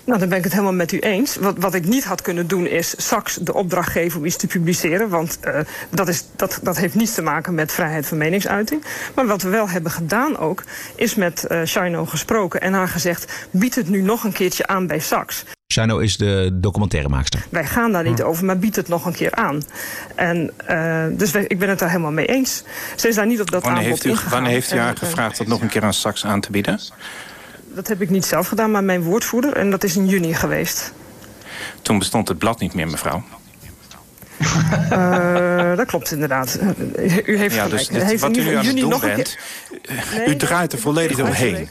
Nou, dan ben ik het helemaal met u eens. Wat, wat ik niet had kunnen doen is straks de opdracht geven om iets te publiceren. Want uh, dat, is, dat, dat heeft niets te maken met vrijheid van meningsuiting. Maar wat we wel hebben gedaan ook, is met uh, Shino gesproken en haar gezegd... bied het nu nog een keertje aan bij Sax. Shano is de documentairemaakster. Wij gaan daar niet over, maar biedt het nog een keer aan. En, uh, dus wij, ik ben het daar helemaal mee eens. Ze is daar niet op dat wanneer aanbod heeft u, ingegaan. Wanneer heeft u haar En, gevraagd dat nog een keer aan Saks aan te bieden? Dat heb ik niet zelf gedaan, maar mijn woordvoerder. En dat is in juni geweest. Toen bestond het blad niet meer, mevrouw. Uh, dat klopt inderdaad. U heeft ja, gelijk. dus dit, heeft wat u nu aan het doen bent, keer- u draait er volledig omheen.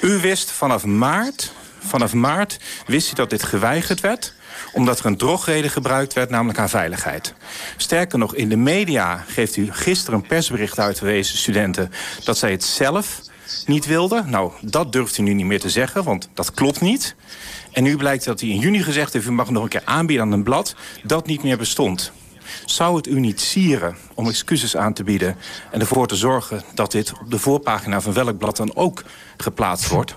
U wist vanaf maart, vanaf maart wist u dat dit geweigerd werd omdat er een drogreden gebruikt werd, namelijk aan veiligheid. Sterker nog, in de media geeft u gisteren een persbericht uit deze studenten... dat zij het zelf niet wilden. Nou, dat durft u nu niet meer te zeggen, want dat klopt niet. En nu blijkt dat hij in juni gezegd heeft... u mag nog een keer aanbieden aan een blad dat niet meer bestond. Zou het u niet sieren om excuses aan te bieden... en ervoor te zorgen dat dit op de voorpagina van welk blad dan ook geplaatst wordt?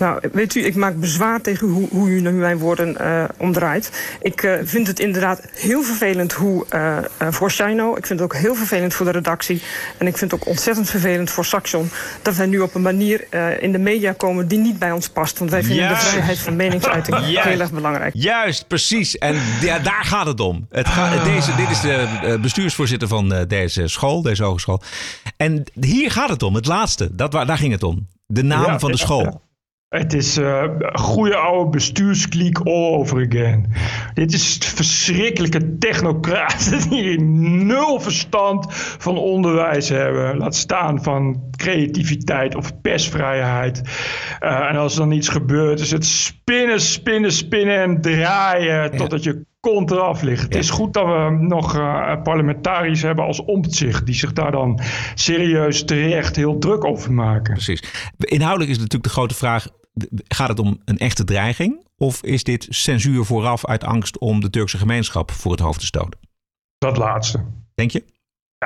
Nou, weet u, ik maak bezwaar tegen hoe, hoe u nu mijn woorden uh, omdraait. Ik uh, vind het inderdaad heel vervelend hoe, uh, voor Shino. Ik vind het ook heel vervelend voor de redactie. En ik vind het ook ontzettend vervelend voor Saxion... dat wij nu op een manier in de media komen die niet bij ons past. Want wij vinden Juist. de vrijheid van meningsuiting Juist. heel erg belangrijk. Juist, precies. En ja, daar gaat het om. Het gaat, deze, dit is de eh, bestuursvoorzitter van eh, deze school, deze hogeschool. En hier gaat het om, het laatste. Dat, daar ging het om. De naam Ja, van de ja, school. Het is eh goede oude bestuurskliek all over again. Dit is verschrikkelijke technocraten die nul verstand van onderwijs hebben. Laat staan van creativiteit of persvrijheid. Eh, en als er dan iets gebeurt, is het spinnen, spinnen, spinnen en draaien totdat je kont eraf ligt. Het is goed dat we nog eh, parlementariërs hebben als omzicht die zich daar dan serieus terecht heel druk over maken. Precies. Inhoudelijk is natuurlijk de grote vraag: gaat het om een echte dreiging? Of is dit censuur vooraf uit angst om de Turkse gemeenschap voor het hoofd te stoten? Dat laatste. Denk je?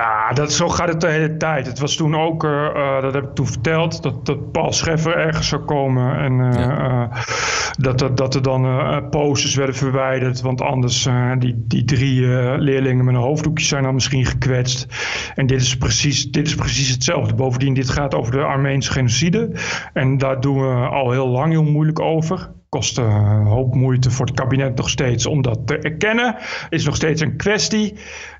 Ja, dat, zo gaat het de hele tijd. Het was toen ook, eh, eh, dat heb ik toen verteld, dat, dat Paul Scheffer ergens zou komen. En eh, dat, dat, dat er dan posters werden verwijderd. Want anders, die, die drie leerlingen met een hoofddoekje zijn dan misschien gekwetst. En dit is, precies, dit is precies hetzelfde. Bovendien, dit gaat over de Armeense genocide. En daar doen we al heel lang heel moeilijk over kost eh, een hoop moeite voor het kabinet nog steeds om dat te erkennen. Is nog steeds een kwestie.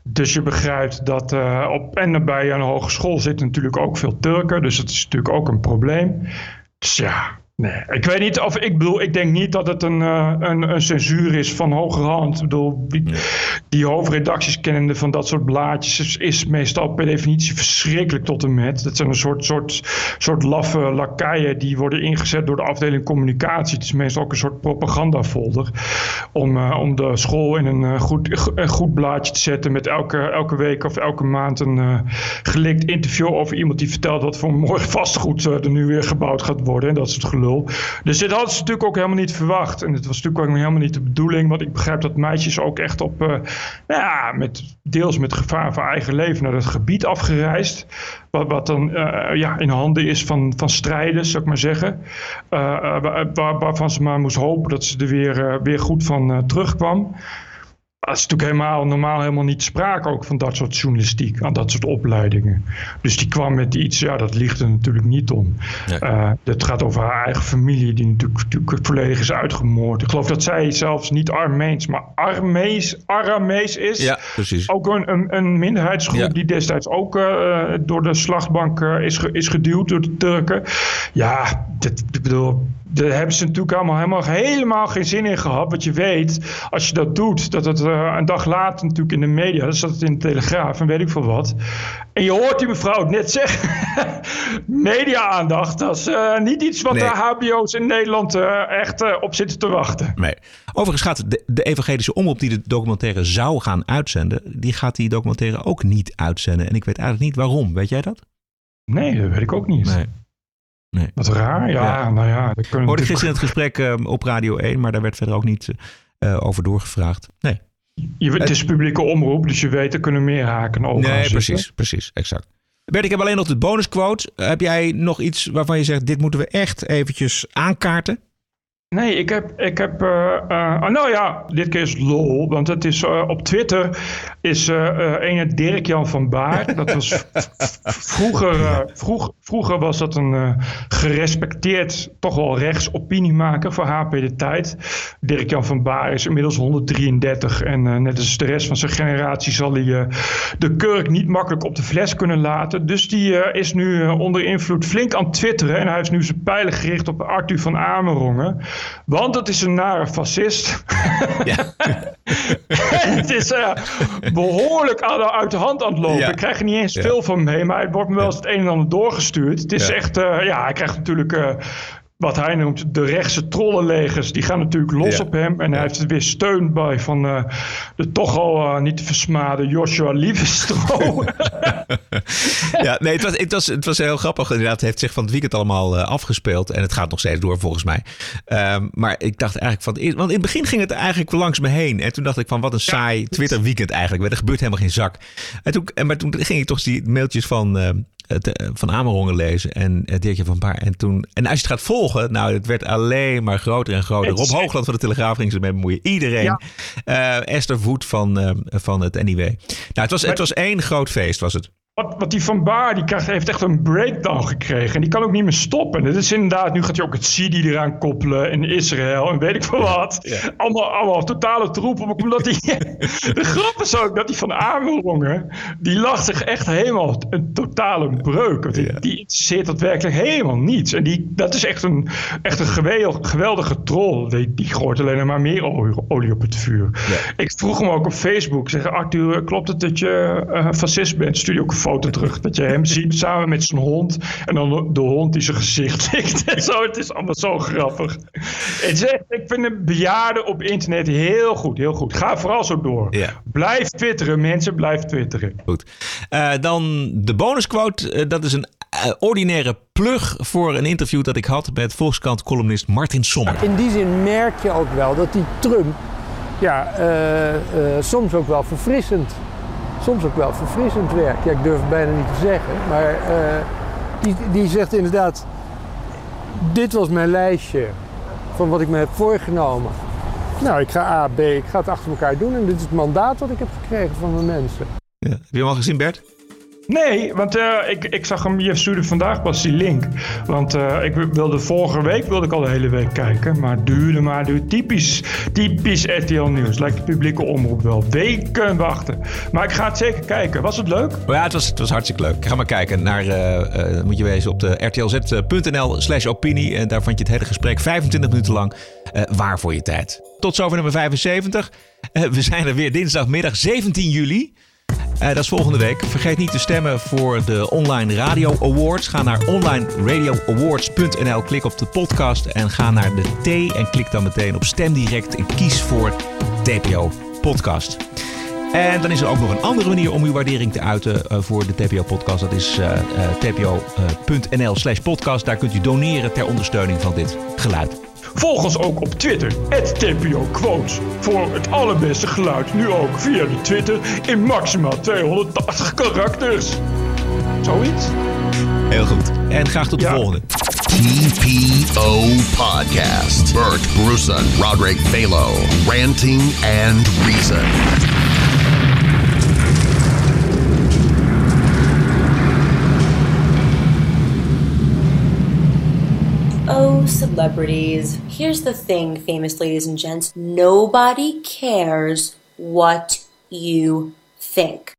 Dus je begrijpt dat uh, op en bij een hogeschool zitten natuurlijk ook veel Turken. Dus dat is natuurlijk ook een probleem. Dus ja, nee. Ik weet niet of ik bedoel, ik denk niet dat het een, uh, een, een censuur is van hoge hand. Ik bedoel, die, die hoofdredacties kennende van dat soort blaadjes is, is, meestal per definitie verschrikkelijk tot en met. Dat zijn een soort, soort, soort laffe lakaien die worden ingezet door de afdeling communicatie. Het is meestal ook een soort propagandafolder om, uh, om de school in een, uh, goed, een goed blaadje te zetten met elke, elke week of elke maand een gelikt interview over iemand die vertelt wat voor mooi vastgoed er nu weer gebouwd gaat worden en dat soort gelul. Dus dit hadden ze natuurlijk ook helemaal niet verwacht. En het was natuurlijk ook helemaal niet de bedoeling, want ik begrijp dat meisjes ook echt op, nou ja, met, deels met gevaar voor eigen leven naar het gebied afgereisd. Wat, wat dan ja, in handen is van, van strijders, zou ik maar zeggen. Waar, waar, waarvan ze maar moest hopen dat ze er weer, weer goed van terugkwam. Dat is natuurlijk helemaal, normaal helemaal niet sprake ook van dat soort journalistiek, aan dat soort opleidingen. Dus die kwam met iets, ja, dat ligt er natuurlijk niet om. Nee. Uh, het gaat over haar eigen familie, die natuurlijk, natuurlijk volledig is uitgemoord. Ik geloof dat zij zelfs niet Armeens, maar Armees, Aramees is. Ja, precies. Ook een, een, een minderheidsgroep ja. die destijds ook uh, door de slachtbank uh, is, is geduwd door de Turken. Ja, dit, ik bedoel, daar hebben ze natuurlijk allemaal helemaal, helemaal geen zin in gehad. Want je weet, als je dat doet, dat het uh, een dag later natuurlijk in de media, dan zat het in de Telegraaf en weet ik veel wat. En je hoort die mevrouw het net zeggen. Media-aandacht, dat is uh, niet iets wat nee. de HBO's in Nederland uh, echt op zitten te wachten. Nee. Overigens gaat de, de evangelische omroep die de documentaire zou gaan uitzenden, die gaat die documentaire ook niet uitzenden. En ik weet eigenlijk niet waarom. Weet jij dat? Nee, dat weet ik ook niet. Nee. Nee. Wat raar, ja, ja. nou ja. Dat kunnen Hoorde ik gisteren in het gesprek uh, op Radio 1, maar daar werd verder ook niet uh, over doorgevraagd. Nee. Je, het is publieke omroep, dus je weet, er kunnen meer haken over. Nee, precies, precies, exact. Bert, ik heb alleen nog de bonusquote. Heb jij nog iets waarvan je zegt, dit moeten we echt eventjes aankaarten? Nee, ik heb, ik heb uh, uh, nou ja, dit keer is lol, want het is uh, op Twitter is ene Dirk-Jan van Baar, dat was vroeger, vroeg, vroeger was dat een gerespecteerd, toch wel rechts opiniemaker voor HP De Tijd. Dirk-Jan van Baar is inmiddels 133 en net als de rest van zijn generatie zal hij de kurk niet makkelijk op de fles kunnen laten. Dus die is nu onder invloed flink aan twitteren en hij heeft nu zijn pijlen gericht op Arthur van Amerongen. Want het is een nare fascist. Ja. het is uh, behoorlijk uit de hand aan het lopen. Ik krijg er niet eens veel van mee, maar het wordt me wel eens het een en ander doorgestuurd. Het is echt, uh, ja, hij krijgt natuurlijk uh, wat hij noemt de rechtse trollenlegers, die gaan natuurlijk los op hem. En hij heeft er weer steun bij van uh, de toch al uh, niet te versmade Joshua Lievestro. ja, nee, het was, het, was, het was heel grappig. Inderdaad, het heeft zich van het weekend allemaal uh, afgespeeld. En het gaat nog steeds door volgens mij. Um, maar ik dacht eigenlijk van... Want in het begin ging het eigenlijk langs me heen. En toen dacht ik van wat een saai Twitter weekend eigenlijk. Er gebeurt helemaal geen zak. En toen, maar toen ging ik toch die mailtjes van eh, van Amerongen lezen en Dirkje van Baar. En, toen, en als je het gaat volgen, nou, het werd alleen maar groter en groter. Rob Hoogland van de Telegraaf ging ze mee bemoeien. Iedereen. Ja. Uh, Esther Voet van, van het NIW. Nou, het was, het was één groot feest, was het. Wat, wat die Van Baar, die krijgt, heeft echt een breakdown gekregen. En die kan ook niet meer stoppen. Het is inderdaad, nu gaat hij ook het Sidi eraan koppelen. En Israël en weet ik veel wat. Ja. Allemaal, allemaal totale troep. Omdat die, de grap is ook dat die Van Amerongen, die lacht zich echt helemaal een totale breuk. Die, die interesseert dat werkelijk helemaal niets. En die, dat is echt een, echt een geweldige, geweldige troll. Die, die gooit alleen maar meer olie, op het vuur. Ja. Ik vroeg hem ook op Facebook. Zeg, Arthur, klopt het dat je uh, fascist bent? Studio ook foto terug. Dat je hem ziet samen met zijn hond. En dan de hond die zijn gezicht tikt. zo, het is allemaal zo grappig. Het is ik vind de bejaarden op internet heel goed. Heel goed. Ga vooral zo door. Blijf twitteren, mensen. Blijf twitteren. Goed. Uh, dan de bonusquote. Uh, dat is een uh, ordinaire plug voor een interview dat ik had met Volkskrant-columnist Martin Sommer. In die zin merk je ook wel dat die Trump ja, soms ook wel verfrissend soms ook wel verfrissend werk. Ja, ik durf het bijna niet te zeggen, maar uh, die, die zegt inderdaad: Dit was mijn lijstje van wat ik me heb voorgenomen. Nou, ik ga A, B, ik ga het achter elkaar doen en dit is het mandaat wat ik heb gekregen van mijn mensen. Ja. Heb je hem al gezien, Bert? Nee, want uh, ik, ik zag hem, je stuurde vandaag pas die link. Want uh, ik wilde vorige week wilde ik al de hele week kijken. Maar duurde maar, duurde typisch, typisch RTL Nieuws. Lijkt de publieke omroep wel. Weken wachten. Maar ik ga het zeker kijken. Was het leuk? Ja, het was, het was hartstikke leuk. Ga maar kijken naar, uh, moet je wezen op de rtlz.nl slash opinie. En daar vond je het hele gesprek 25 minuten lang waar voor je tijd. Tot zover nummer 75. we zijn er weer dinsdagmiddag 17 juli. Uh, dat is volgende week. Vergeet niet te stemmen voor de Online Radio Awards. Ga naar onlineradioawards.nl, klik op de podcast en ga naar de T en klik dan meteen op Stem Direct en kies voor TPO Podcast. En dan is er ook nog een andere manier om uw waardering te uiten uh, voor de TPO-podcast. Dat is uh, uh, tpo.nl slash podcast. Daar kunt u doneren ter ondersteuning van dit geluid. Volg ons ook op Twitter, TPO Quotes. Voor het allerbeste geluid nu ook via de Twitter in maximaal 280 karakters. Zoiets? Heel goed. En graag tot de ja. volgende. TPO Podcast. Bert Brussen, Roderick Balo. Ranting and Reason. Oh, celebrities. Here's the thing, famous ladies and gents nobody cares what you think.